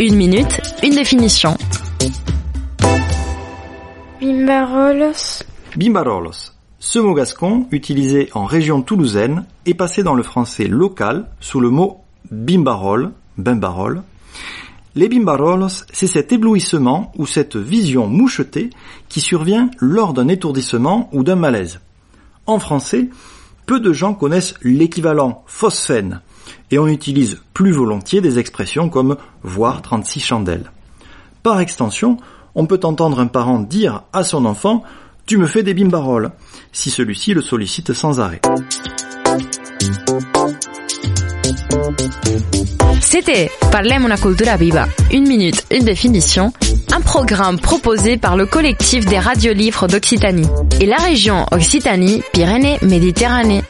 Une minute, une définition. Bimbarolos. Bimbarolos. Ce mot gascon, utilisé en région toulousaine, est passé dans le français local sous le mot bimbarol, bimbarol. Les bimbarolos, c'est cet éblouissement ou cette vision mouchetée qui survient lors d'un étourdissement ou d'un malaise. En français, peu de gens connaissent l'équivalent phosphène et on utilise plus volontiers des expressions comme voir 36 chandelles. Par extension, on peut entendre un parent dire à son enfant Tu me fais des bimbaroles si celui-ci le sollicite sans arrêt. C'était Parlem una cultura viva. Une minute, une définition. Programme proposé par le collectif des radiolivres d'Occitanie et la région Occitanie-Pyrénées-Méditerranée.